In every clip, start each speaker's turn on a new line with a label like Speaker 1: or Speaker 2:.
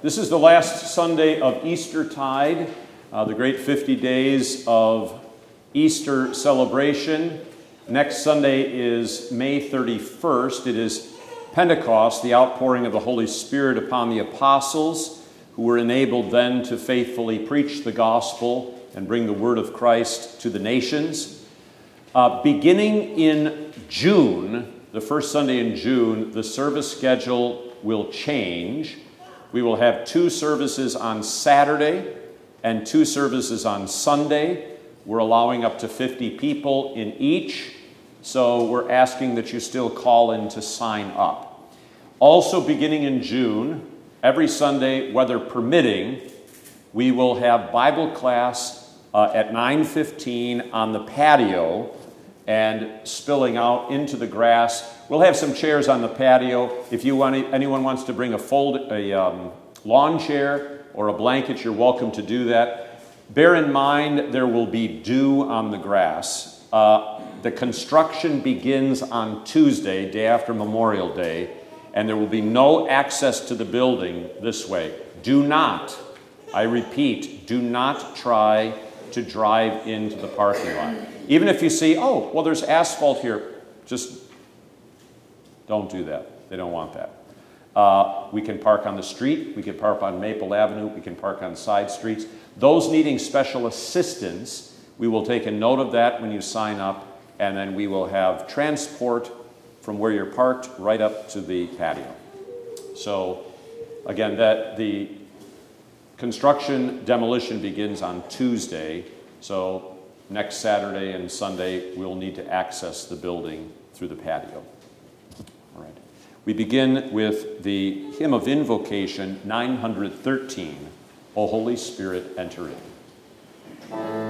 Speaker 1: This is the last Sunday of Eastertide, uh, the great 50 days of Easter celebration. Next Sunday is May 31st. It is Pentecost, the outpouring of the Holy Spirit upon the apostles, who were enabled then to faithfully preach the gospel and bring the word of Christ to the nations. Uh, beginning in June, the first Sunday in June, the service schedule will change. We will have two services on Saturday and two services on Sunday. We're allowing up to 50 people in each, so we're asking that you still call in to sign up. Also, beginning in June, every Sunday, weather permitting, we will have Bible class uh, at 9:15 on the patio and spilling out into the grass. We'll have some chairs on the patio. If you want, anyone wants to bring a fold, a um, lawn chair or a blanket, you're welcome to do that. Bear in mind there will be dew on the grass. Uh, the construction begins on Tuesday, day after Memorial Day, and there will be no access to the building this way. Do not, I repeat, do not try to drive into the parking lot. Even if you see, oh, well, there's asphalt here, just don't do that. They don't want that. Uh, we can park on the street, we can park on Maple Avenue, we can park on side streets. Those needing special assistance, we will take a note of that when you sign up, and then we will have transport from where you're parked right up to the patio. So, again, that the construction demolition begins on Tuesday, so next Saturday and Sunday we'll need to access the building through the patio. We begin with the hymn of invocation 913, O Holy Spirit, enter in.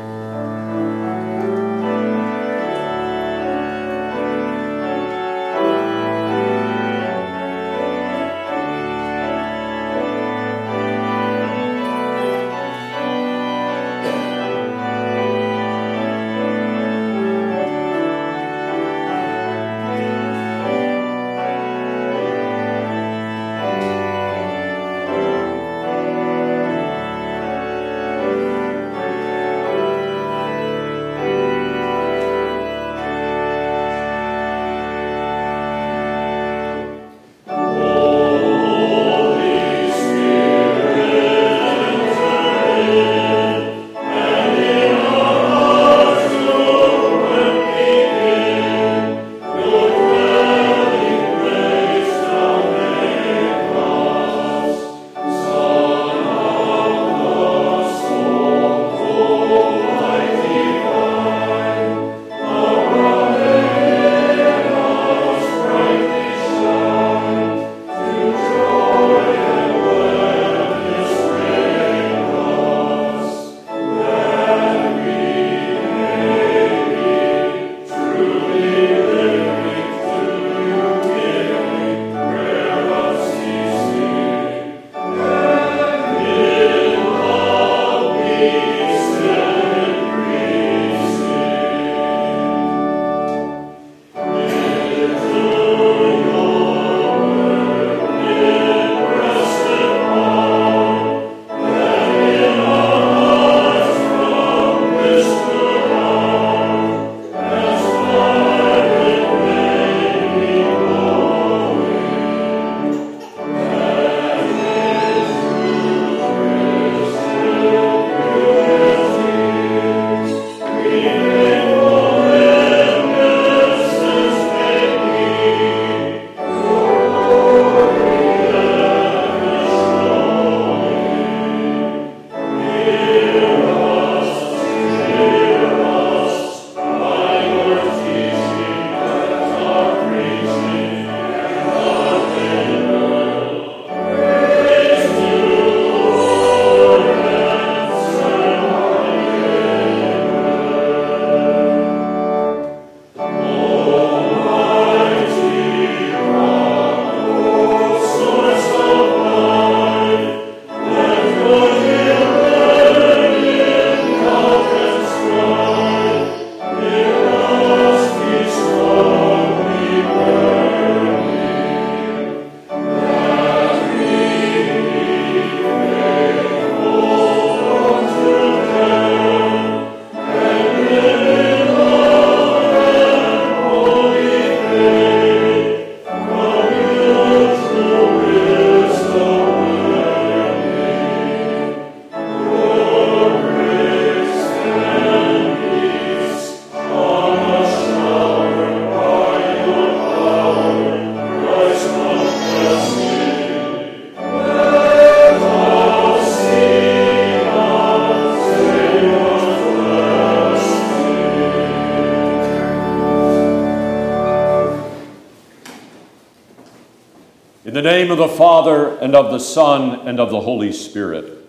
Speaker 1: Name of the Father, and of the Son, and of the Holy Spirit.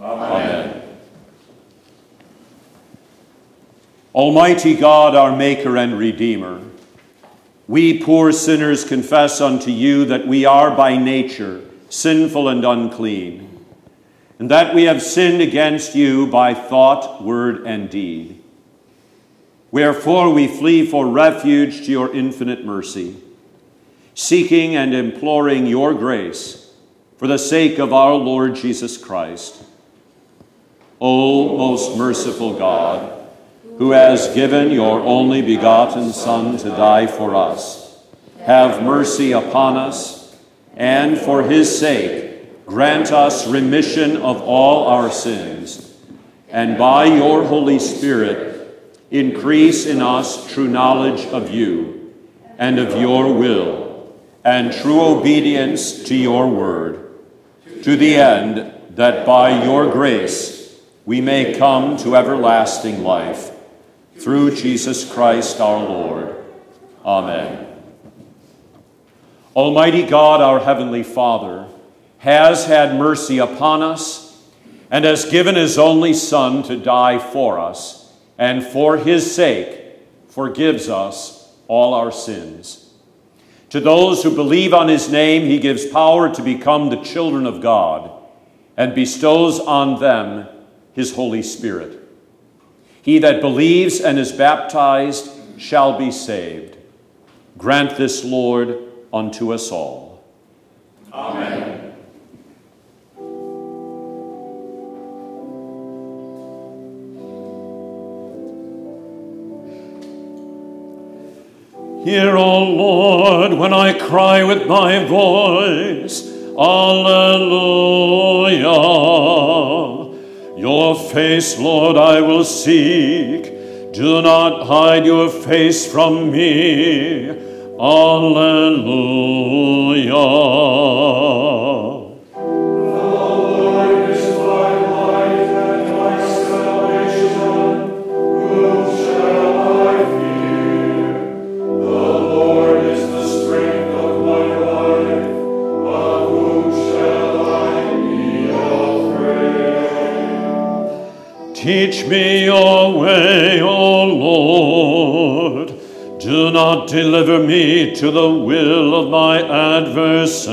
Speaker 2: Amen. Amen.
Speaker 1: Almighty God, our Maker and Redeemer, we poor sinners confess unto you that we are by nature sinful and unclean, and that we have sinned against you by thought, word, and deed. Wherefore we flee for refuge to your infinite mercy, seeking and imploring your grace for the sake of our Lord Jesus Christ. O most merciful God, who has given your only begotten Son to die for us, have mercy upon us, and for his sake grant us remission of all our sins, and by your Holy Spirit increase in us true knowledge of you and of your will, and true obedience to your word, to the end that by your grace we may come to everlasting life. Through Jesus Christ our Lord. Amen. Almighty God, our Heavenly Father, has had mercy upon us and has given his only Son to die for us and for his sake forgives us all our sins. To those who believe on his name, he gives power to become the children of God and bestows on them his Holy Spirit. He that believes and is baptized shall be saved. Grant this, Lord, unto us all.
Speaker 2: Amen.
Speaker 1: Hear, O Lord, when I cry with my voice, Alleluia. Your face, Lord, I will seek. Do not hide your face from me. Alleluia. Teach me your way, O Lord. Do not deliver me to the will of my adversary.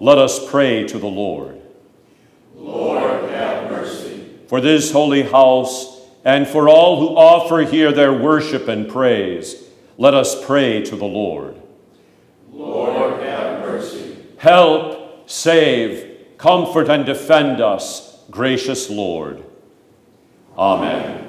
Speaker 1: let us pray to the Lord.
Speaker 2: Lord, have mercy.
Speaker 1: For this holy house, and for all who offer here their worship and praise, let us pray to the Lord.
Speaker 2: Lord, have mercy.
Speaker 1: Help, save, comfort, and defend us, gracious Lord. Amen.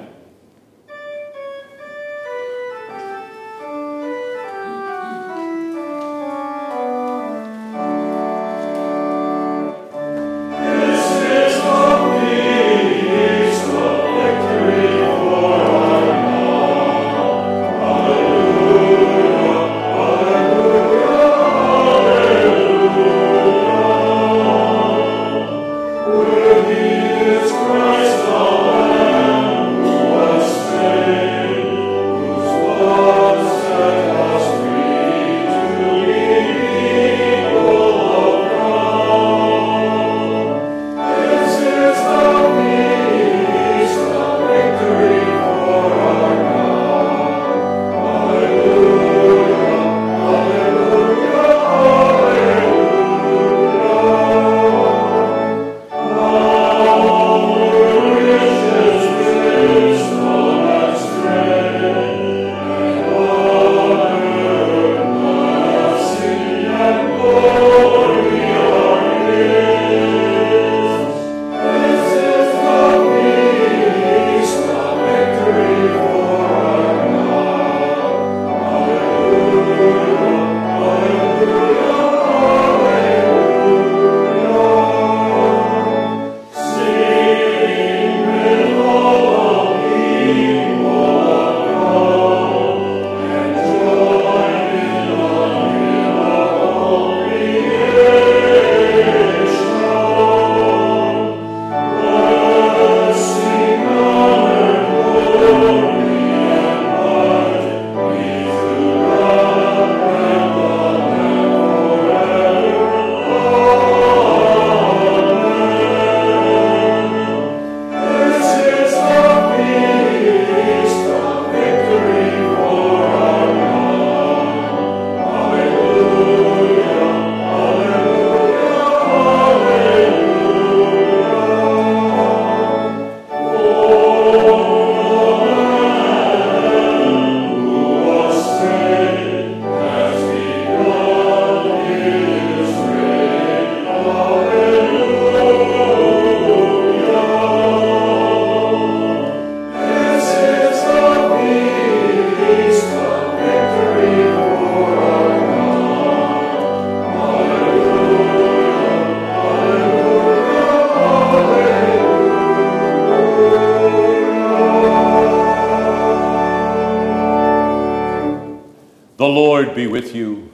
Speaker 1: Lord be with you.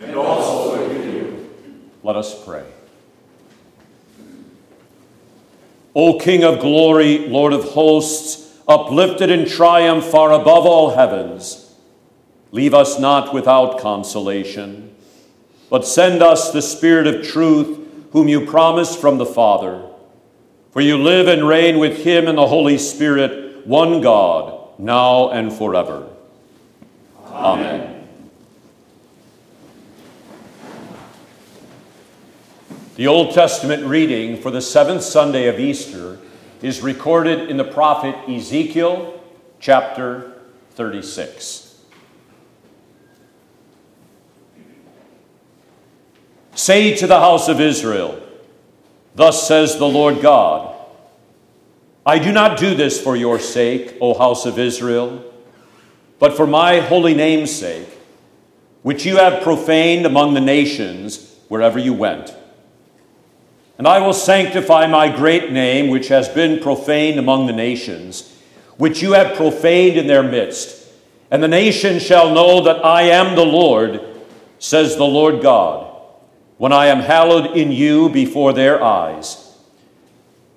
Speaker 2: And also with you.
Speaker 1: Let us pray. O King of glory, Lord of hosts, uplifted in triumph far above all heavens, leave us not without consolation, but send us the Spirit of truth, whom you promised from the Father. For you live and reign with him in the Holy Spirit, one God, now and forever. Amen. Amen. The Old Testament reading for the seventh Sunday of Easter is recorded in the prophet Ezekiel chapter 36. Say to the house of Israel, Thus says the Lord God, I do not do this for your sake, O house of Israel, but for my holy name's sake, which you have profaned among the nations wherever you went. And I will sanctify my great name, which has been profaned among the nations, which you have profaned in their midst. And the nations shall know that I am the Lord, says the Lord God, when I am hallowed in you before their eyes.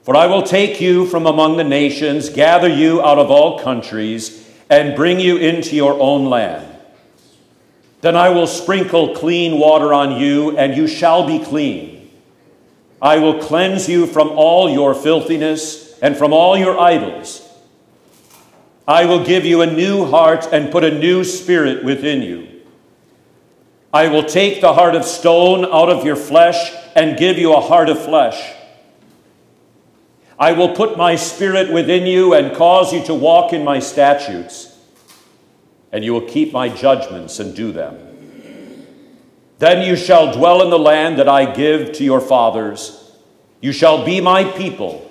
Speaker 1: For I will take you from among the nations, gather you out of all countries, and bring you into your own land. Then I will sprinkle clean water on you, and you shall be clean. I will cleanse you from all your filthiness and from all your idols. I will give you a new heart and put a new spirit within you. I will take the heart of stone out of your flesh and give you a heart of flesh. I will put my spirit within you and cause you to walk in my statutes, and you will keep my judgments and do them. Then you shall dwell in the land that I give to your fathers. You shall be my people,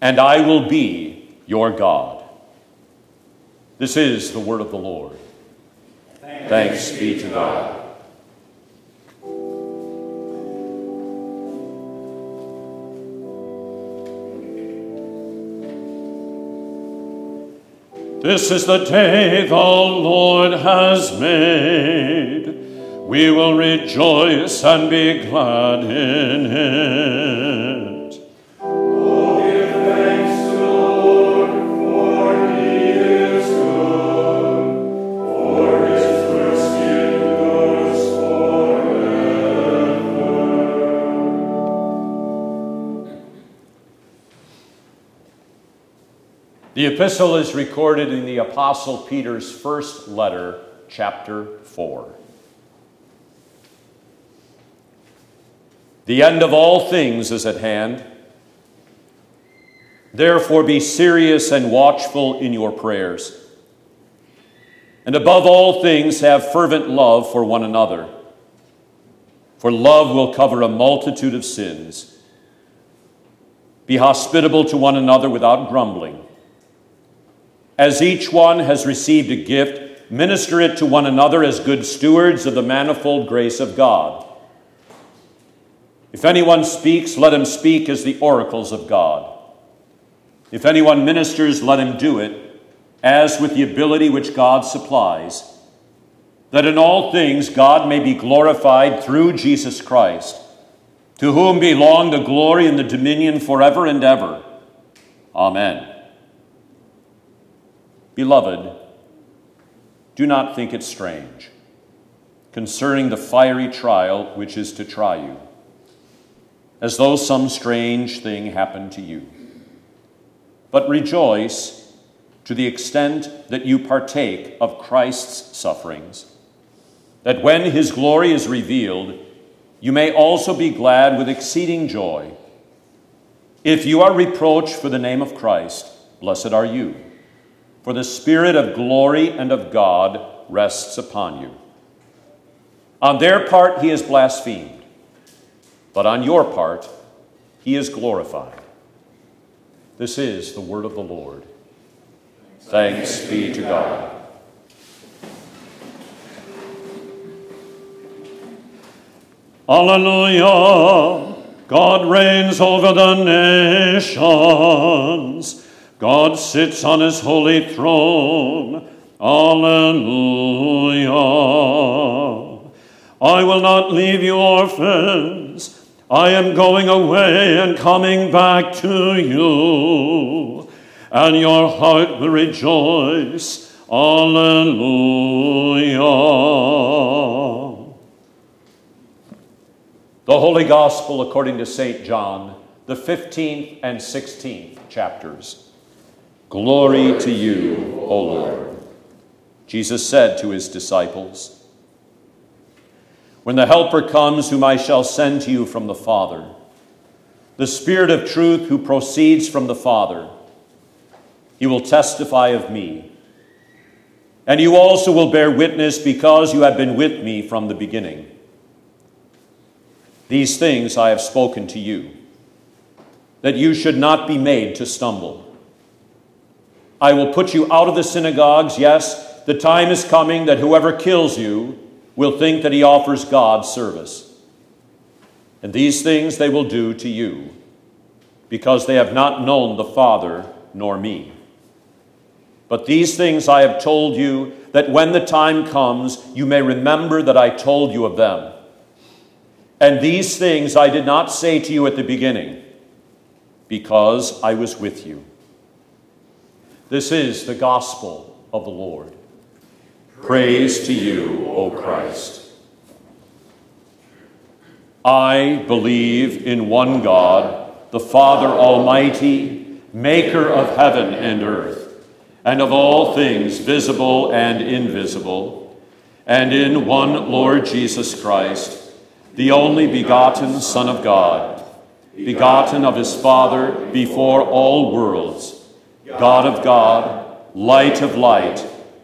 Speaker 1: and I will be your God. This is the word of the Lord. Thanks, Thanks be to God. This is the day the Lord has made. We will rejoice and be glad in it.
Speaker 2: Oh, give thanks to the Lord, for he is good, for his mercy endures forever.
Speaker 1: The epistle is recorded in the Apostle Peter's first letter, chapter 4. The end of all things is at hand. Therefore, be serious and watchful in your prayers. And above all things, have fervent love for one another. For love will cover a multitude of sins. Be hospitable to one another without grumbling. As each one has received a gift, minister it to one another as good stewards of the manifold grace of God. If anyone speaks, let him speak as the oracles of God. If anyone ministers, let him do it as with the ability which God supplies, that in all things God may be glorified through Jesus Christ, to whom belong the glory and the dominion forever and ever. Amen. Beloved, do not think it strange concerning the fiery trial which is to try you as though some strange thing happened to you. But rejoice to the extent that you partake of Christ's sufferings, that when his glory is revealed, you may also be glad with exceeding joy. If you are reproached for the name of Christ, blessed are you, for the Spirit of glory and of God rests upon you. On their part, he is blasphemed but on your part, he is glorified. This is the word of the Lord. Thanks be to God. Alleluia! God reigns over the nations. God sits on his holy throne.
Speaker 3: Alleluia. I will not leave you orphans. I am going away and coming back to you, and your heart will rejoice. Alleluia.
Speaker 1: The Holy Gospel according to St. John, the 15th and 16th chapters. Glory to you, O Lord. Jesus said to his disciples, When the Helper comes, whom I shall send to you from the Father, the Spirit of truth who proceeds from the Father, he will testify of me. And you also will bear witness because you have been with me from the beginning. These things I have spoken to you, that you should not be made to stumble. I will put you out of the synagogues. Yes, the time is coming that whoever kills you will think that he offers God service. And these things they will do to you, because they have not known the Father nor me. But these things I have told you, that when the time comes, you may remember that I told you of them. And these things I did not say to you at the beginning, because I was with you. This is the gospel of the Lord. Praise to you, O Christ. I believe in one God, the Father Almighty, maker of heaven and earth, and of all things visible and invisible, and in one Lord Jesus Christ the only begotten Son of God, begotten of his Father before all worlds, God of God, light of light,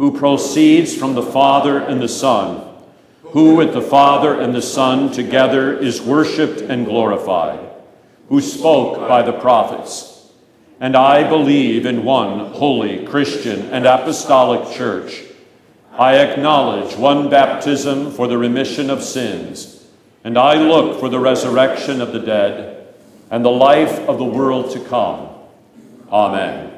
Speaker 1: who proceeds from the Father and the Son, who with the Father and the Son together is worshiped and glorified, who spoke by the prophets. And I believe in one holy Christian and apostolic church. I acknowledge one baptism for the remission of sins and I look for the resurrection of the dead and the life of the world to come. Amen.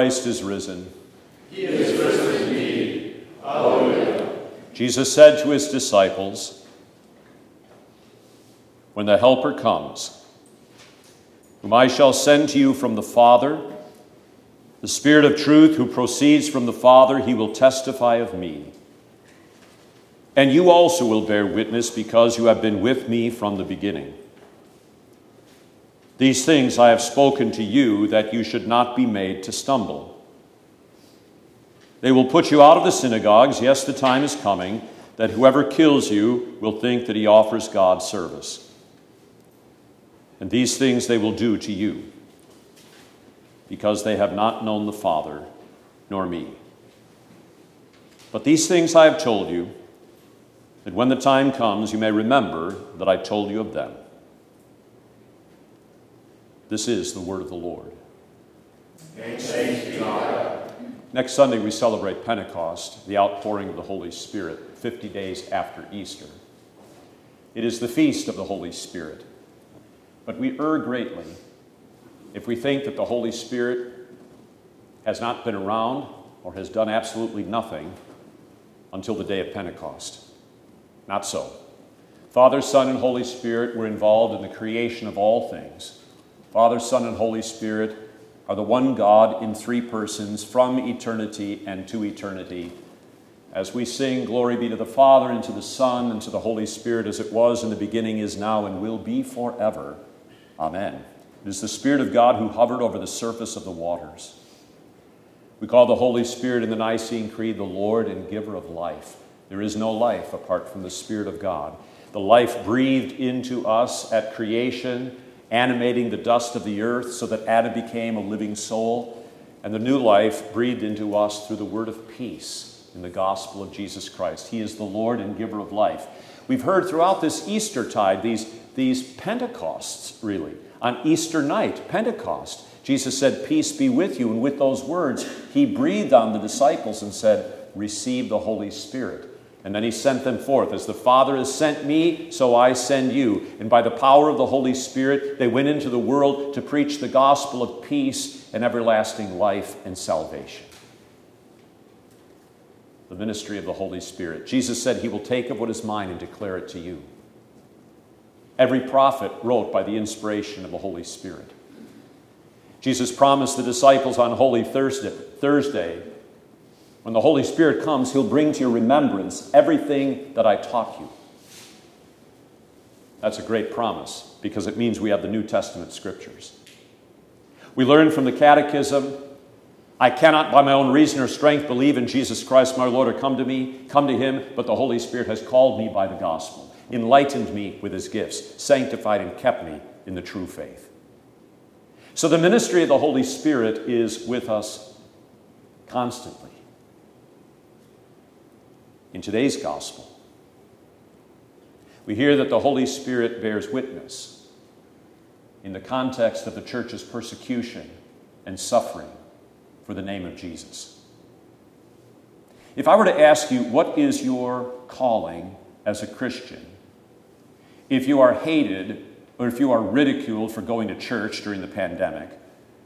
Speaker 1: Christ is risen.
Speaker 2: He is risen indeed. Alleluia.
Speaker 1: Jesus said to his disciples, When the Helper comes, whom I shall send to you from the Father, the Spirit of truth who proceeds from the Father, he will testify of me. And you also will bear witness because you have been with me from the beginning. These things I have spoken to you that you should not be made to stumble. They will put you out of the synagogues. Yes, the time is coming that whoever kills you will think that he offers God service. And these things they will do to you, because they have not known the Father nor me. But these things I have told you, that when the time comes you may remember that I told you of them. This is the word of the Lord. Next Sunday, we celebrate Pentecost, the outpouring of the Holy Spirit, 50 days after Easter. It is the feast of the Holy Spirit. But we err greatly if we think that the Holy Spirit has not been around or has done absolutely nothing until the day of Pentecost. Not so. Father, Son, and Holy Spirit were involved in the creation of all things. Father, Son, and Holy Spirit are the one God in three persons from eternity and to eternity. As we sing, Glory be to the Father, and to the Son, and to the Holy Spirit, as it was in the beginning, is now, and will be forever. Amen. It is the Spirit of God who hovered over the surface of the waters. We call the Holy Spirit in the Nicene Creed the Lord and giver of life. There is no life apart from the Spirit of God. The life breathed into us at creation, animating the dust of the earth so that Adam became a living soul, and the new life breathed into us through the word of peace in the gospel of Jesus Christ. He is the Lord and giver of life. We've heard throughout this Easter tide these, these Pentecosts, really. On Easter night, Pentecost, Jesus said, Peace be with you. And with those words, he breathed on the disciples and said, Receive the Holy Spirit. And then he sent them forth. As the Father has sent me, so I send you. And by the power of the Holy Spirit, they went into the world to preach the gospel of peace and everlasting life and salvation. The ministry of the Holy Spirit. Jesus said he will take of what is mine and declare it to you. Every prophet wrote by the inspiration of the Holy Spirit. Jesus promised the disciples on Holy Thursday, Thursday when the Holy Spirit comes, He'll bring to your remembrance everything that I taught you. That's a great promise because it means we have the New Testament scriptures. We learn from the Catechism I cannot by my own reason or strength believe in Jesus Christ my Lord or come to me, come to Him, but the Holy Spirit has called me by the gospel, enlightened me with His gifts, sanctified and kept me in the true faith. So the ministry of the Holy Spirit is with us constantly in today's gospel. We hear that the Holy Spirit bears witness in the context of the church's persecution and suffering for the name of Jesus. If I were to ask you, what is your calling as a Christian? If you are hated or if you are ridiculed for going to church during the pandemic,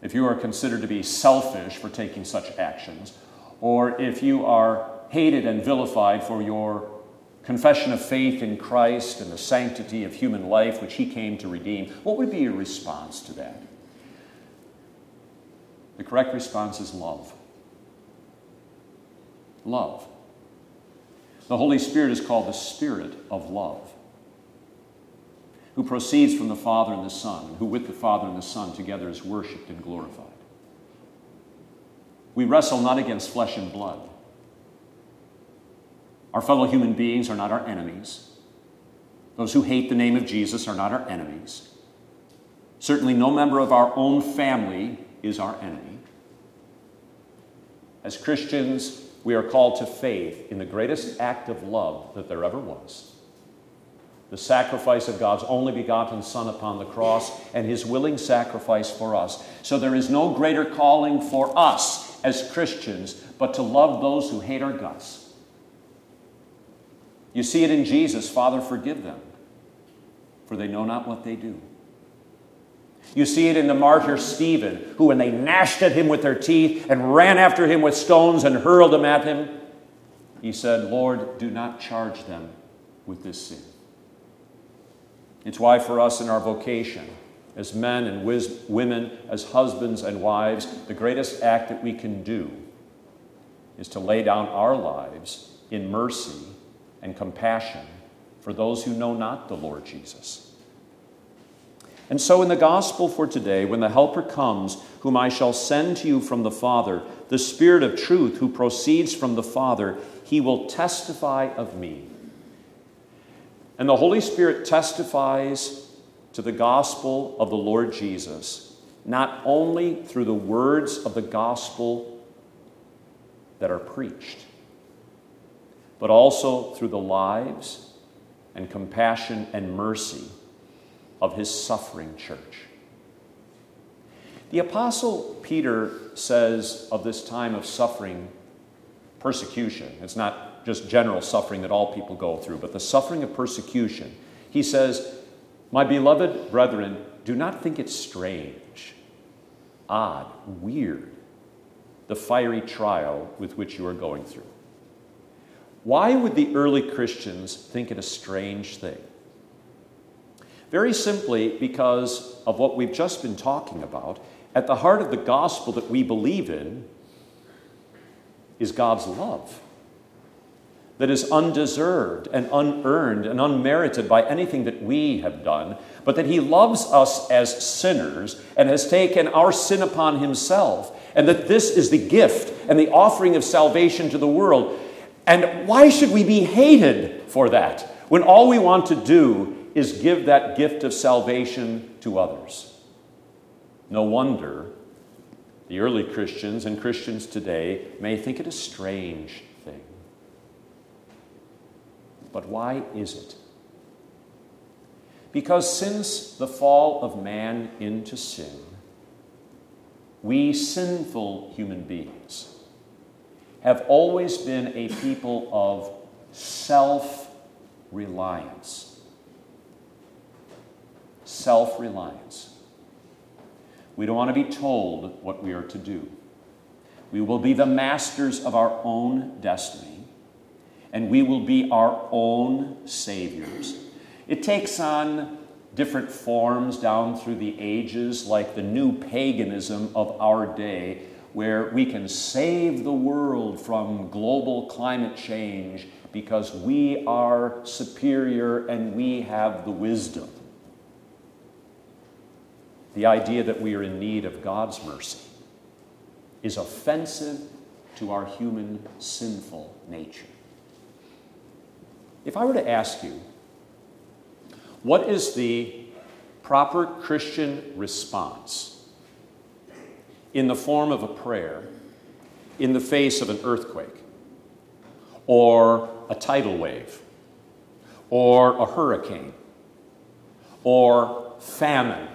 Speaker 1: if you are considered to be selfish for taking such actions, or if you are hated and vilified for your confession of faith in Christ and the sanctity of human life which he came to redeem, what would be your response to that? The correct response is love. Love. The Holy Spirit is called the Spirit of love, who proceeds from the Father and the Son, who with the Father and the Son together is worshiped and glorified. We wrestle not against flesh and blood our fellow human beings are not our enemies. Those who hate the name of Jesus are not our enemies. Certainly, no member of our own family is our enemy. As Christians, we are called to faith in the greatest act of love that there ever was the sacrifice of God's only begotten Son upon the cross and his willing sacrifice for us. So there is no greater calling for us as Christians but to love those who hate our guts you see it in Jesus Father, forgive them, for they know not what they do. You see it in the martyr Stephen, who, when they gnashed at him with their teeth and ran after him with stones and hurled them at him, he said, Lord, do not charge them with this sin. It's why, for us in our vocation, as men and women, as husbands and wives, the greatest act that we can do is to lay down our lives in mercy and compassion for those who know not the Lord Jesus. And so, in the gospel for today, when the Helper comes, whom I shall send to you from the Father, the Spirit of truth who proceeds from the Father, he will testify of me. And the Holy Spirit testifies to the gospel of the Lord Jesus, not only through the words of the gospel that are preached, but also through the lives and compassion and mercy of his suffering church. The Apostle Peter says of this time of suffering, persecution, it's not just general suffering that all people go through, but the suffering of persecution. He says, My beloved brethren, do not think it strange, odd, weird, the fiery trial with which you are going through. Why would the early Christians think it a strange thing? Very simply because of what we've just been talking about. At the heart of the gospel that we believe in is God's love that is undeserved and unearned and unmerited by anything that we have done, but that He loves us as sinners and has taken our sin upon Himself, and that this is the gift and the offering of salvation to the world. And why should we be hated for that when all we want to do is give that gift of salvation to others. No wonder the early Christians and Christians today may think it a strange thing. But why is it? Because since the fall of man into sin, we sinful human beings have always been a people of self reliance self reliance. We don't want to be told what we are to do. We will be the masters of our own destiny, and we will be our own saviors. It takes on different forms down through the ages, like the new paganism of our day, where we can save the world from global climate change because we are superior and we have the wisdom the idea that we are in need of God's mercy is offensive to our human sinful nature. If I were to ask you, what is the proper Christian response in the form of a prayer in the face of an earthquake or a tidal wave or a hurricane or famine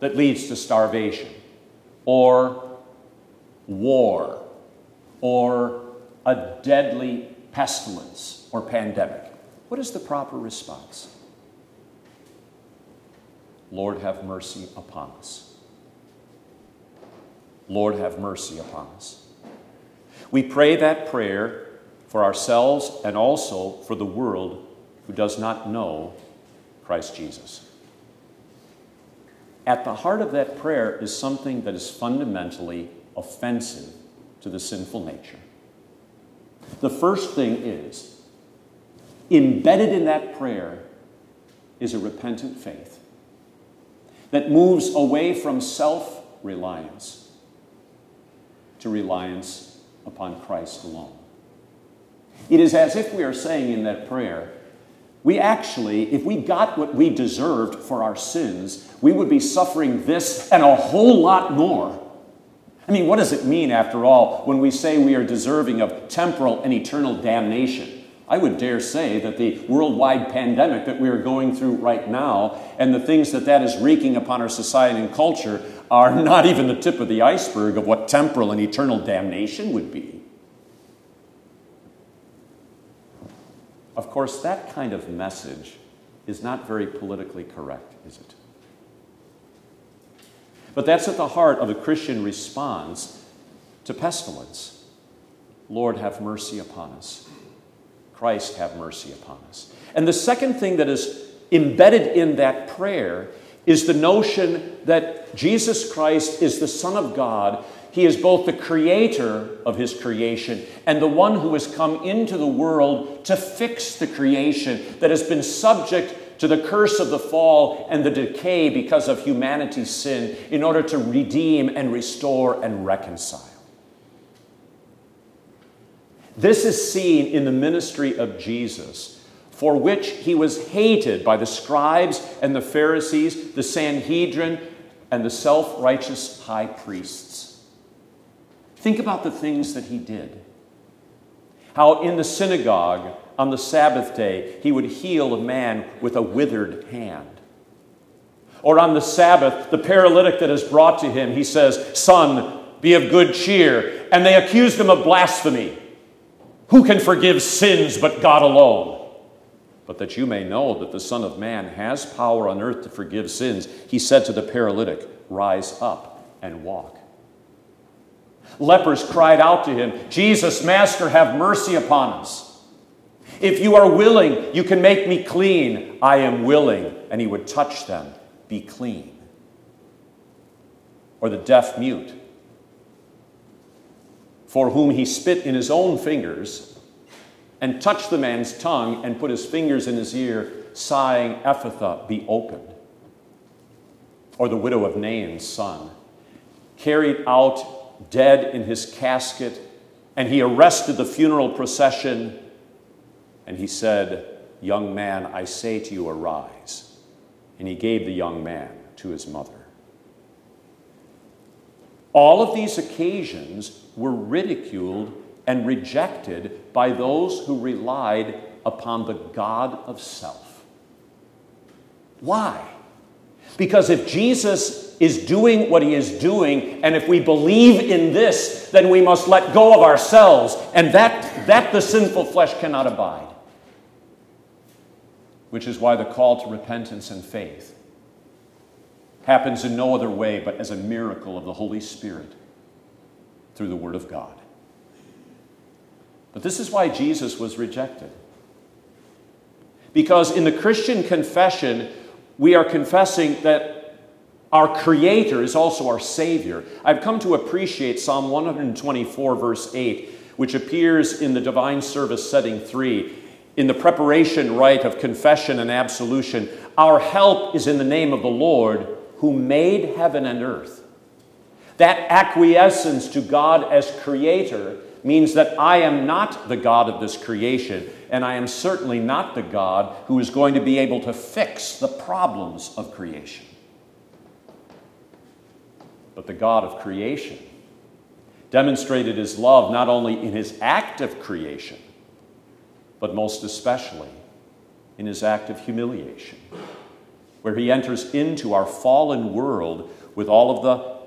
Speaker 1: that leads to starvation, or war, or a deadly pestilence or pandemic. What is the proper response? Lord, have mercy upon us. Lord, have mercy upon us. We pray that prayer for ourselves and also for the world who does not know Christ Jesus. At the heart of that prayer is something that is fundamentally offensive to the sinful nature. The first thing is embedded in that prayer is a repentant faith that moves away from self reliance to reliance upon Christ alone. It is as if we are saying in that prayer, we actually, if we got what we deserved for our sins, we would be suffering this and a whole lot more. I mean, what does it mean, after all, when we say we are deserving of temporal and eternal damnation? I would dare say that the worldwide pandemic that we are going through right now and the things that that is wreaking upon our society and culture are not even the tip of the iceberg of what temporal and eternal damnation would be. Of course, that kind of message is not very politically correct, is it? But that's at the heart of the Christian response to pestilence. Lord, have mercy upon us. Christ, have mercy upon us. And the second thing that is embedded in that prayer is the notion that Jesus Christ is the Son of God. He is both the creator of his creation and the one who has come into the world to fix the creation that has been subject to the curse of the fall and the decay because of humanity's sin in order to redeem and restore and reconcile. This is seen in the ministry of Jesus for which he was hated by the scribes and the Pharisees, the Sanhedrin, and the self righteous high priests. Think about the things that he did. How in the synagogue on the Sabbath day he would heal a man with a withered hand. Or on the Sabbath, the paralytic that is brought to him, he says, Son, be of good cheer. And they accused him of blasphemy. Who can forgive sins but God alone? but that you may know that the Son of Man has power on earth to forgive sins, he said to the paralytic, Rise up and walk. Lepers cried out to him, Jesus, Master, have mercy upon us. If you are willing, you can make me clean. I am willing. And he would touch them, be clean. Or the deaf mute, for whom he spit in his own fingers and touched the man's tongue and put his fingers in his ear, sighing, Ephphatha, be opened. Or the widow of Nain's son, carried out dead in his casket, and he arrested the funeral procession, and he said, Young man, I say to you, arise. And he gave the young man to his mother. All of these occasions were ridiculed and rejected by those who relied upon the God of self. Why? Because if Jesus is doing what he is doing, and if we believe in this, then we must let go of ourselves, and that, that the sinful flesh cannot abide. Which is why the call to repentance and faith happens in no other way but as a miracle of the Holy Spirit through the Word of God. But this is why Jesus was rejected. Because in the Christian confession, we are confessing that our Creator is also our Savior. I've come to appreciate Psalm 124, verse 8, which appears in the Divine Service setting 3. In the preparation rite of confession and absolution, our help is in the name of the Lord who made heaven and earth. That acquiescence to God as Creator means that I am not the God of this creation, and I am certainly not the God who is going to be able to fix the problems of creation. But the God of creation demonstrated his love not only in his act of creation, but most especially in his act of humiliation, where he enters into our fallen world with all of the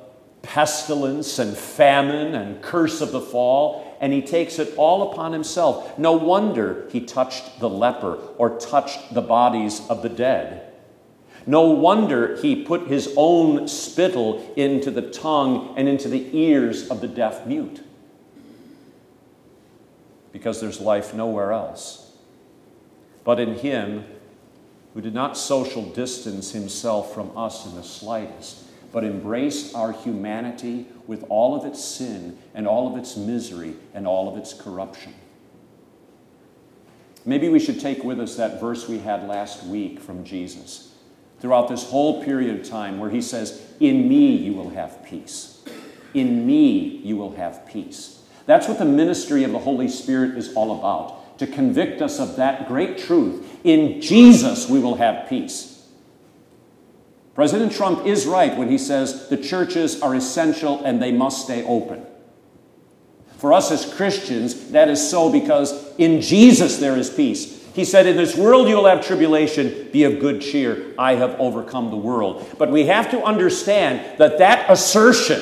Speaker 1: pestilence and famine and curse of the fall, and he takes it all upon himself. No wonder he touched the leper or touched the bodies of the dead. No wonder he put his own spittle into the tongue and into the ears of the deaf mute. Because there's life nowhere else. But in him, who did not social distance himself from us in the slightest, but embraced our humanity with all of its sin and all of its misery and all of its corruption. Maybe we should take with us that verse we had last week from Jesus throughout this whole period of time where he says, In me you will have peace. In me you will have peace. That's what the ministry of the Holy Spirit is all about to convict us of that great truth. In Jesus we will have peace. President Trump is right when he says the churches are essential and they must stay open. For us as Christians, that is so because in Jesus there is peace. He said, In this world you will have tribulation, be of good cheer. I have overcome the world. But we have to understand that that assertion,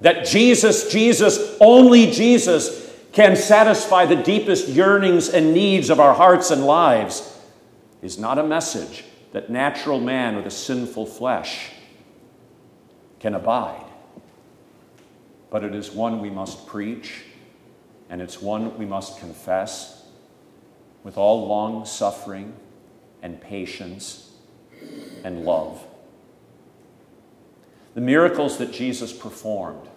Speaker 1: that Jesus, Jesus, only Jesus can satisfy the deepest yearnings and needs of our hearts and lives, is not a message that natural man with a sinful flesh can abide. But it is one we must preach, and it's one we must confess with all long suffering and patience and love. The miracles that Jesus performed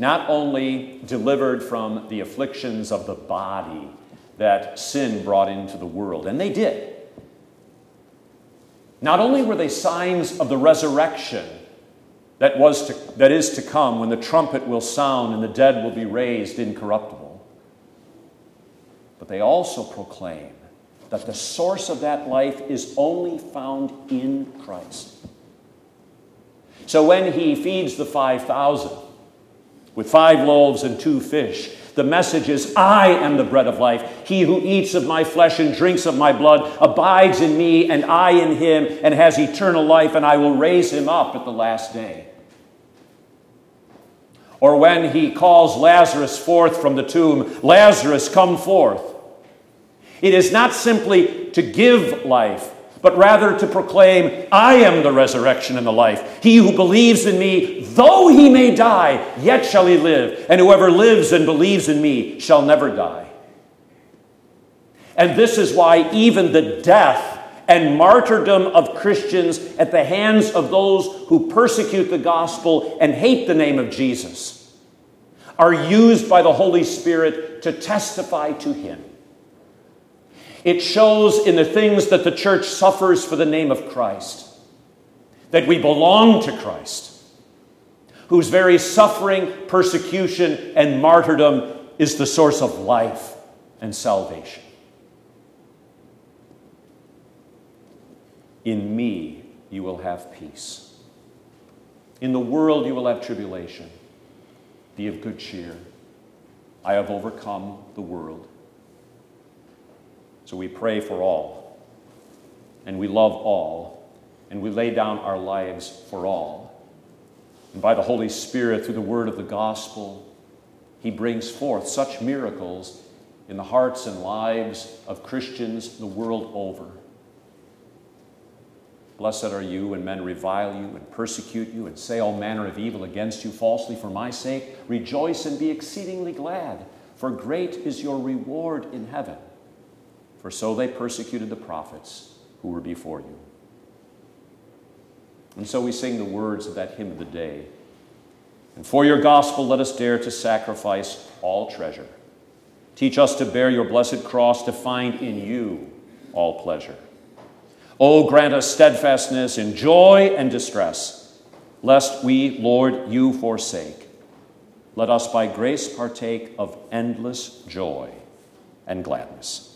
Speaker 1: not only delivered from the afflictions of the body that sin brought into the world, and they did. Not only were they signs of the resurrection that, was to, that is to come when the trumpet will sound and the dead will be raised incorruptible, but they also proclaim that the source of that life is only found in Christ. So when he feeds the 5,000 with five loaves and two fish, the message is I am the bread of life. He who eats of my flesh and drinks of my blood abides in me, and I in him, and has eternal life, and I will raise him up at the last day. Or when he calls Lazarus forth from the tomb, Lazarus, come forth. It is not simply to give life, but rather to proclaim, I am the resurrection and the life. He who believes in me, though he may die, yet shall he live. And whoever lives and believes in me shall never die. And this is why even the death and martyrdom of Christians at the hands of those who persecute the gospel and hate the name of Jesus are used by the Holy Spirit to testify to him. It shows in the things that the church suffers for the name of Christ, that we belong to Christ, whose very suffering, persecution, and martyrdom is the source of life and salvation. In me you will have peace. In the world you will have tribulation. Be of good cheer. I have overcome the world. So we pray for all, and we love all, and we lay down our lives for all. And by the Holy Spirit, through the word of the gospel, He brings forth such miracles in the hearts and lives of Christians the world over. Blessed are you when men revile you and persecute you and say all manner of evil against you falsely for my sake. Rejoice and be exceedingly glad, for great is your reward in heaven for so they persecuted the prophets who were before you. And so we sing the words of that hymn of the day. And for your gospel, let us dare to sacrifice all treasure. Teach us to bear your blessed cross, to find in you all pleasure. Oh, grant us steadfastness in joy and distress, lest we, Lord, you forsake. Let us by grace partake of endless joy and gladness.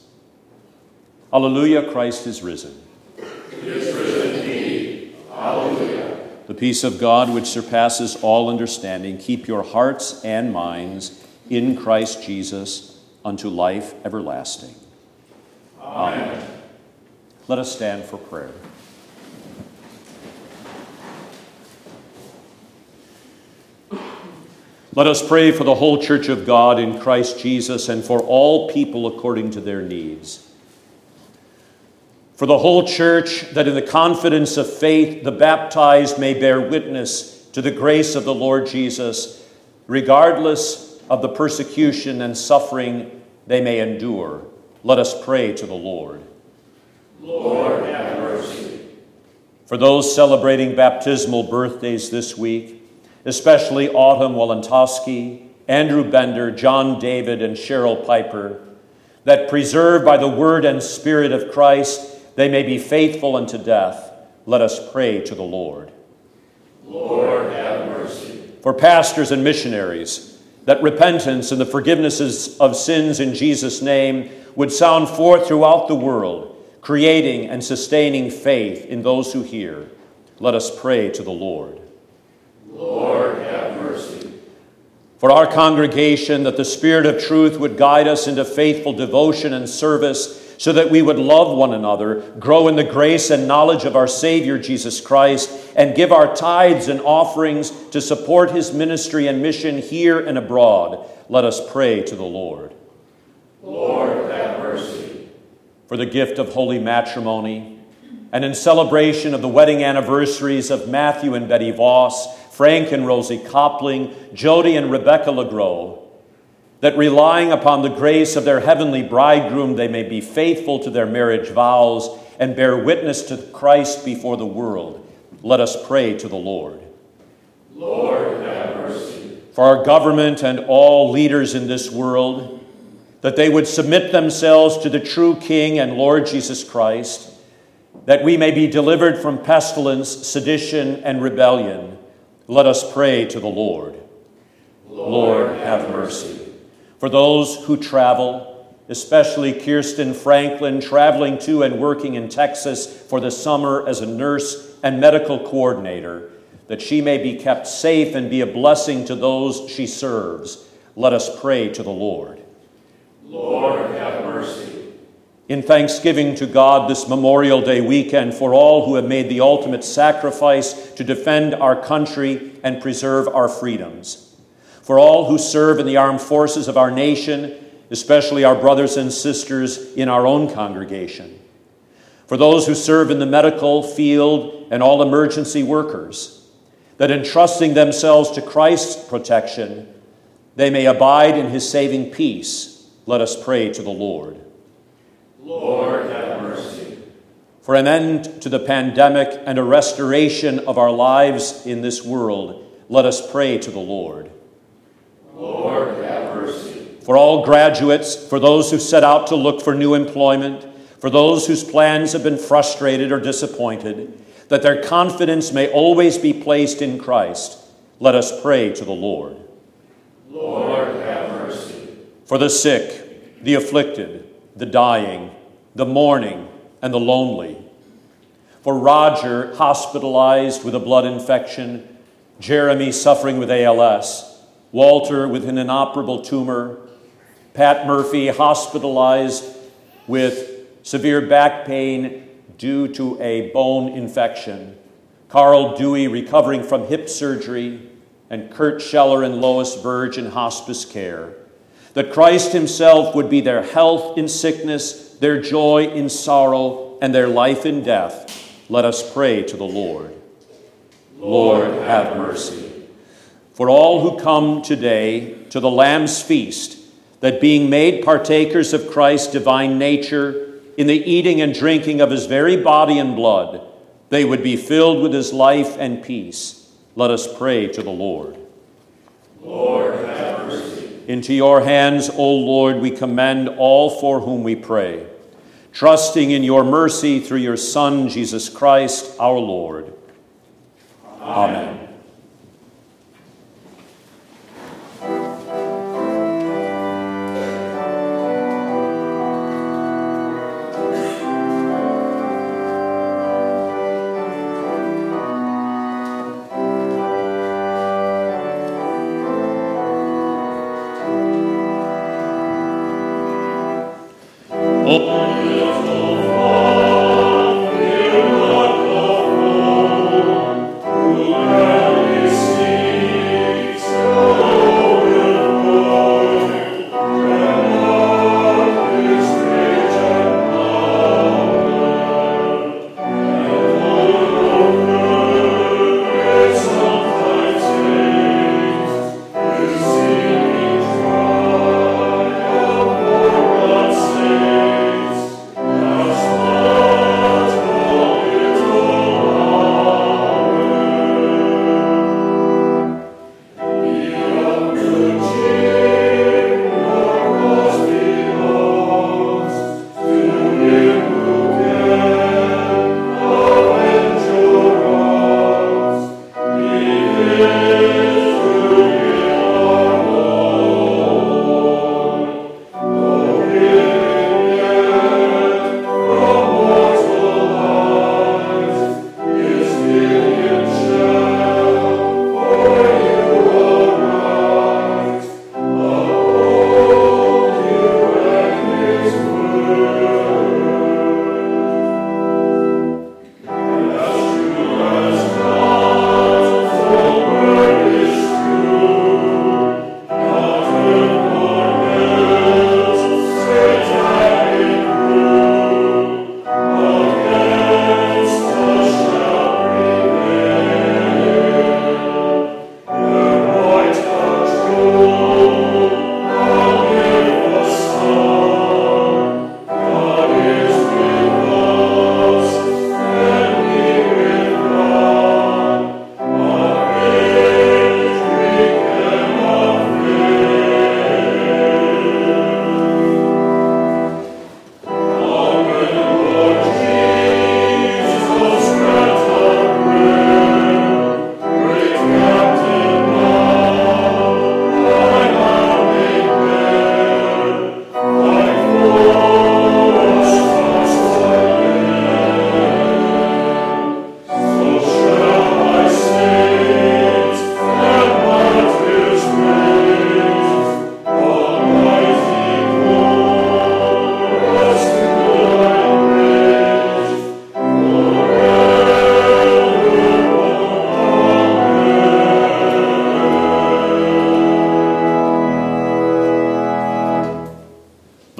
Speaker 1: Alleluia, Christ is risen.
Speaker 2: He is risen indeed. Alleluia.
Speaker 1: The peace of God, which surpasses all understanding, keep your hearts and minds in Christ Jesus unto life everlasting.
Speaker 2: Amen. Amen.
Speaker 1: Let us stand for prayer. Let us pray for the whole church of God in Christ Jesus and for all people according to their needs for the whole church, that in the confidence of faith the baptized may bear witness to the grace of the Lord Jesus, regardless of the persecution and suffering they may endure. Let us pray to the Lord.
Speaker 2: Lord, have mercy.
Speaker 1: For those celebrating baptismal birthdays this week, especially Autumn Walentowski, Andrew Bender, John David, and Cheryl Piper, that preserved by the word and spirit of Christ, they may be faithful unto death. Let us pray to the Lord.
Speaker 2: Lord, have mercy.
Speaker 1: For pastors and missionaries, that repentance and the forgivenesses of sins in Jesus' name would sound forth throughout the world, creating and sustaining faith in those who hear. Let us pray to the Lord.
Speaker 2: Lord, have mercy.
Speaker 1: For our congregation, that the Spirit of truth would guide us into faithful devotion and service so that we would love one another, grow in the grace and knowledge of our Savior Jesus Christ, and give our tithes and offerings to support his ministry and mission here and abroad. Let us pray to the Lord.
Speaker 2: Lord, have mercy.
Speaker 1: For the gift of holy matrimony and in celebration of the wedding anniversaries of Matthew and Betty Voss, Frank and Rosie Copling, Jody and Rebecca LeGros, that relying upon the grace of their heavenly bridegroom, they may be faithful to their marriage vows and bear witness to Christ before the world. Let us pray to the Lord.
Speaker 2: Lord, have mercy.
Speaker 1: For our government and all leaders in this world, that they would submit themselves to the true King and Lord Jesus Christ, that we may be delivered from pestilence, sedition, and rebellion. Let us pray to the Lord.
Speaker 2: Lord, have mercy.
Speaker 1: For those who travel, especially Kirsten Franklin, traveling to and working in Texas for the summer as a nurse and medical coordinator, that she may be kept safe and be a blessing to those she serves. Let us pray to the Lord.
Speaker 2: Lord, have mercy.
Speaker 1: In thanksgiving to God this Memorial Day weekend for all who have made the ultimate sacrifice to defend our country and preserve our freedoms. For all who serve in the armed forces of our nation, especially our brothers and sisters in our own congregation. For those who serve in the medical field and all emergency workers, that entrusting themselves to Christ's protection, they may abide in his saving peace. Let us pray to the Lord.
Speaker 2: Lord, have mercy.
Speaker 1: For an end to the pandemic and a restoration of our lives in this world, let us pray to the Lord.
Speaker 2: Lord, have mercy.
Speaker 1: For all graduates, for those who set out to look for new employment, for those whose plans have been frustrated or disappointed, that their confidence may always be placed in Christ, let us pray to the Lord.
Speaker 2: Lord, have mercy.
Speaker 1: For the sick, the afflicted, the dying, the mourning, and the lonely. For Roger, hospitalized with a blood infection, Jeremy suffering with ALS, Walter with an inoperable tumor, Pat Murphy hospitalized with severe back pain due to a bone infection, Carl Dewey recovering from hip surgery, and Kurt Scheller and Lois Verge in hospice care. That Christ Himself would be their health in sickness, their joy in sorrow, and their life in death. Let us pray to the Lord. Lord, have mercy. For all who come today to the Lamb's feast, that being made partakers of Christ's divine nature, in the eating and drinking of his very body and blood, they would be filled with his life and peace. Let us pray to the Lord.
Speaker 2: Lord, have mercy.
Speaker 1: Into your hands, O Lord, we commend all for whom we pray, trusting in your mercy through your Son, Jesus Christ, our Lord. Amen. Oh.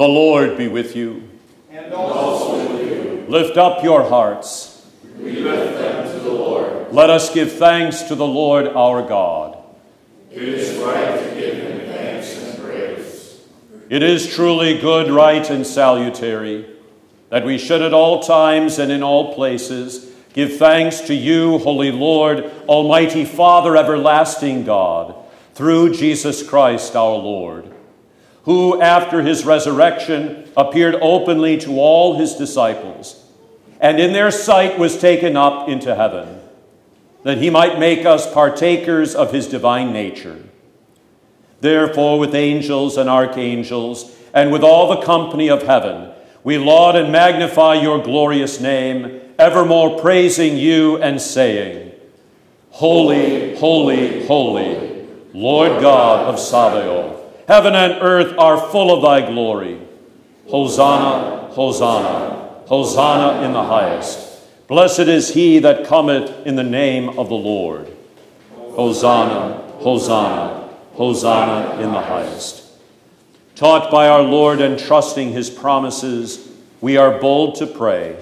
Speaker 1: Lord be with you.
Speaker 2: And also with you.
Speaker 1: Lift up your hearts.
Speaker 2: We lift them to the Lord.
Speaker 1: Let us give thanks to the Lord our God.
Speaker 2: It is right to give him thanks and praise.
Speaker 1: It is truly good, right, and salutary that we should at all times and in all places give thanks to you, Holy Lord, Almighty Father, everlasting God, through Jesus Christ our Lord, who after his resurrection appeared openly to all his disciples, and in their sight was taken up into heaven, that he might make us partakers of his divine nature. Therefore, with angels and archangels, and with all the company of heaven, we laud and magnify your glorious name, evermore praising you and saying, Holy, holy, holy, Lord God of Sabaoth. Heaven and earth are full of thy glory. Hosanna, Hosanna, Hosanna in the highest. Blessed is he that cometh in the name of the Lord. Hosanna, Hosanna, Hosanna in the highest. Taught by our Lord and trusting his promises, we are bold to pray.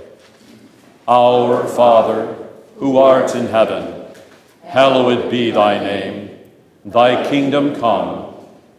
Speaker 1: Our Father, who art in heaven, hallowed be thy name. Thy kingdom come,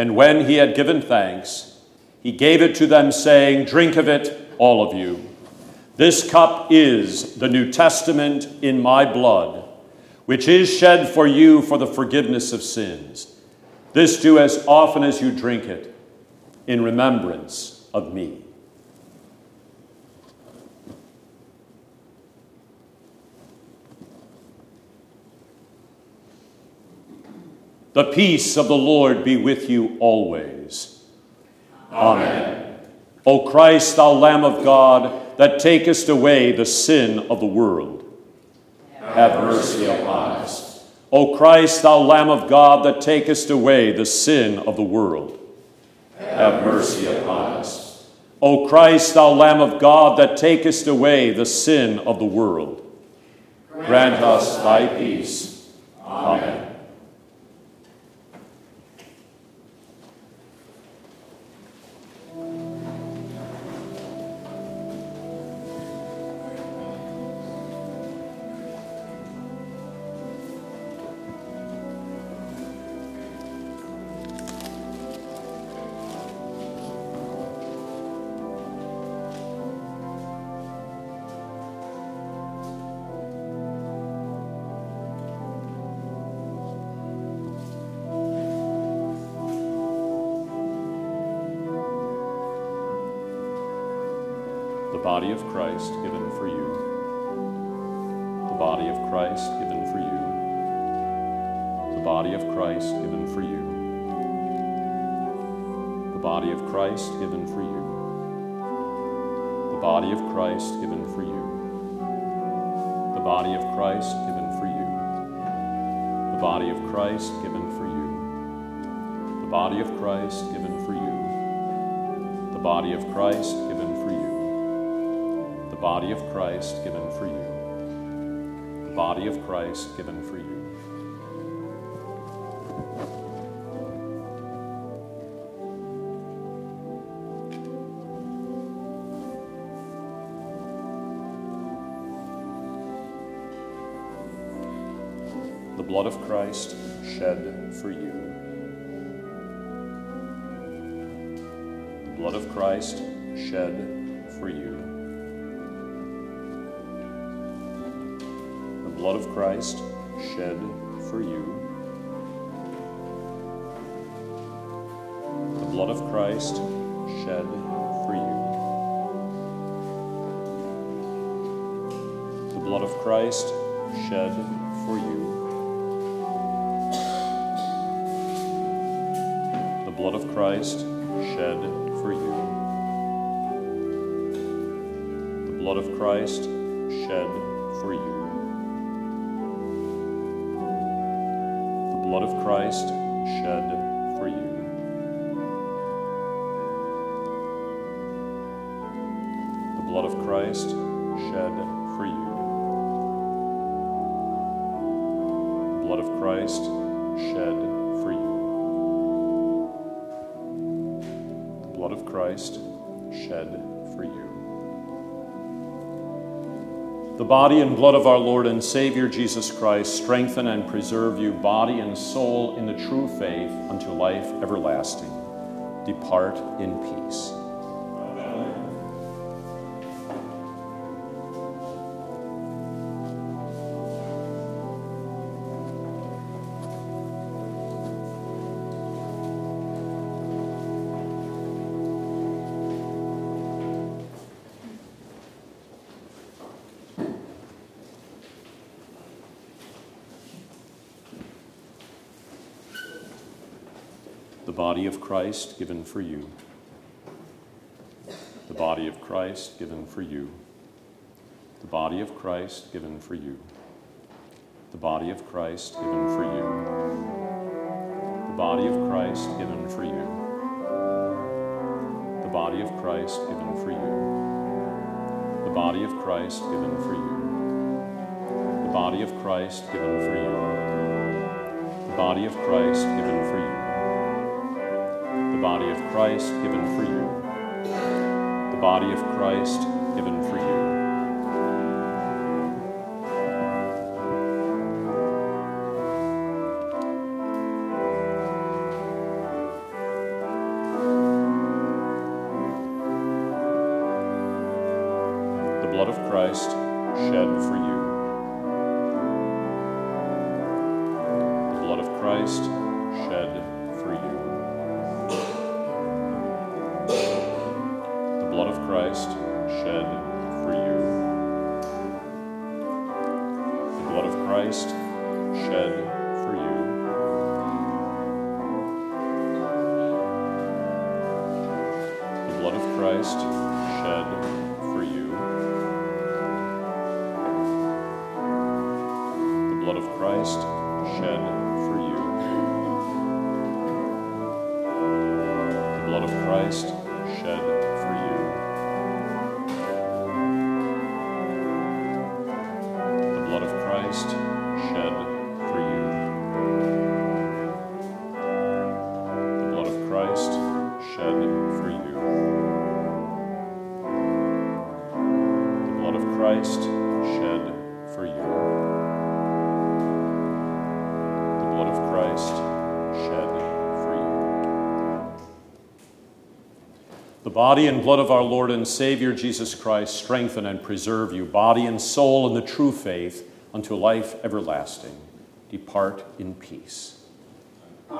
Speaker 1: and when he had given thanks, he gave it to them, saying, Drink of it, all of you. This cup is the New Testament in my blood, which is shed for you for the forgiveness of sins. This do as often as you drink it in remembrance of me. The peace of the Lord be with you always. Amen. O Christ, thou Lamb of God, that takest away the sin of the world, have mercy upon us. O Christ, thou Lamb of God, that takest away the sin of the world, have mercy upon us. O Christ, thou Lamb of God, that takest away the sin of the world, grant us thy peace. Amen. Given for you, the body of Christ given for you, the body of Christ given for you, the body of Christ given for you, the body of Christ given for you. The body of Christ given for you. The body of Christ given for you. Blood of Christ shed for you. The blood of Christ shed for you. The blood of Christ shed for you. The blood of Christ shed for you. The blood of Christ shed Christ shed for you. The blood of Christ shed for you. The blood of Christ shed for you. The blood of Christ shed for you. The blood of Christ shed blood of Christ shed for you. The body and blood of our Lord and Savior Jesus Christ strengthen and preserve you, body and soul, in the true faith unto life everlasting. Depart in peace. Body of Christ given for you. The body of Christ given for you. The body of Christ given for you. The body of Christ given for you. The body of Christ given for you. The body of Christ given for you. The body of Christ given for you. The body of Christ given for you. The body of Christ given for you the body of Christ given for you. The body of Christ given for you. Christ shed for you. The body and blood of our Lord and Savior Jesus Christ strengthen and preserve you, body and soul, in the true faith unto life everlasting. Depart in peace. The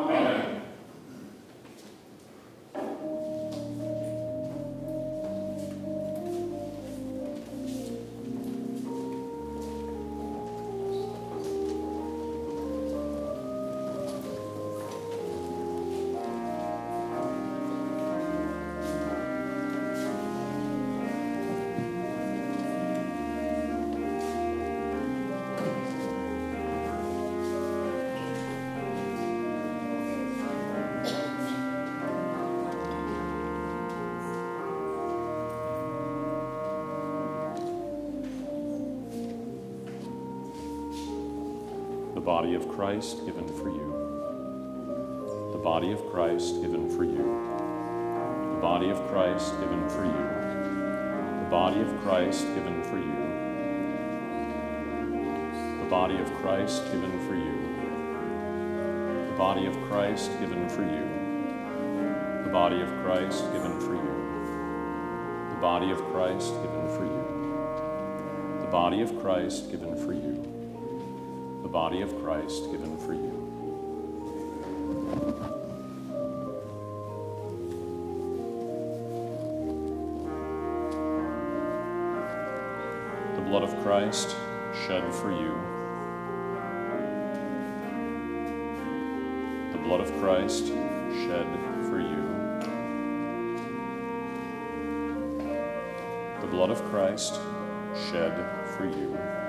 Speaker 1: Christ given for you. The body of Christ given for you. The body of Christ given for you. The body of Christ given for you. The body of Christ given for you. The body of Christ given for you. The body of Christ given for you. The body of Christ given for you. The body of Christ given for you. Body of Christ given for you. The blood of Christ shed for you. The blood of Christ shed for you. The blood of Christ shed for you.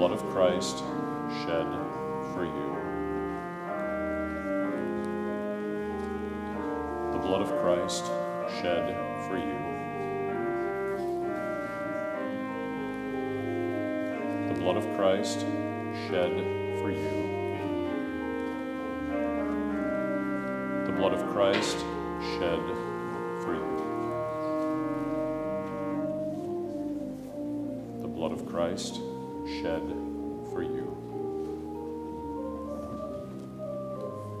Speaker 1: Blood of Christ shed for you. The blood of Christ shed for you. The blood of Christ shed for you. The blood of Christ shed for you. The blood of Christ shed for you.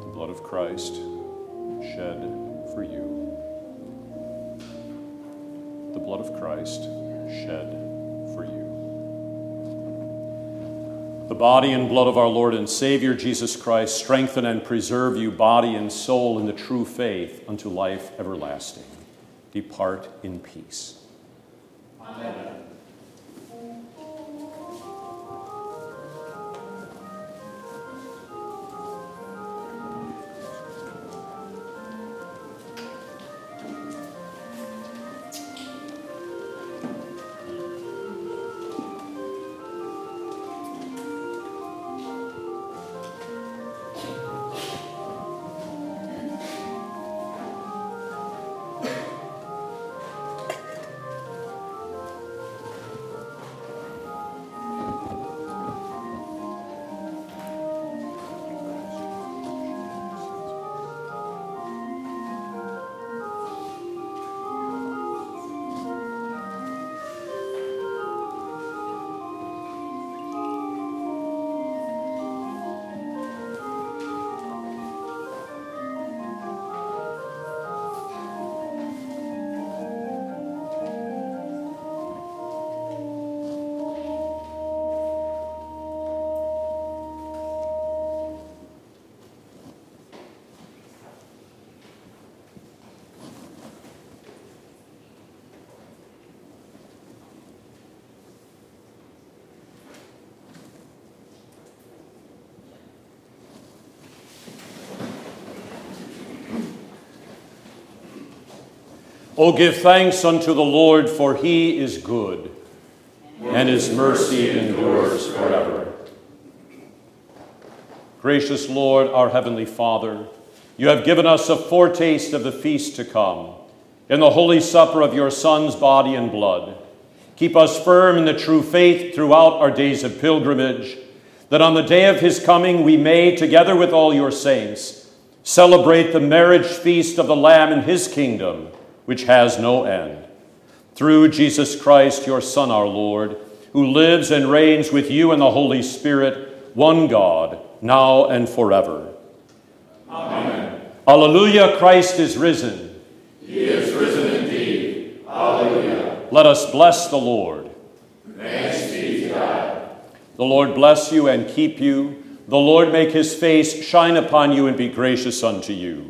Speaker 1: The blood of Christ shed for you. The blood of Christ shed for you. The body and blood of our Lord and Savior Jesus Christ strengthen and preserve you, body and soul, in the true faith unto life everlasting. Depart in peace.
Speaker 2: Amen.
Speaker 1: O give thanks unto the Lord, for he is good, and his mercy endures forever. Gracious Lord, our heavenly Father, you have given us a foretaste of the feast to come in the holy supper of your Son's body and blood. Keep us firm in the true faith throughout our days of pilgrimage, that on the day of his coming we may, together with all your saints, celebrate the marriage feast of the Lamb in his kingdom which has no end. Through Jesus Christ, your Son, our Lord, who lives and reigns with you in the Holy Spirit, one God, now and forever.
Speaker 2: Amen.
Speaker 1: Alleluia, Christ is risen.
Speaker 2: He is risen indeed. Alleluia.
Speaker 1: Let us bless the Lord.
Speaker 2: Thanks be to God.
Speaker 1: The Lord bless you and keep you. The Lord make his face shine upon you and be gracious unto you.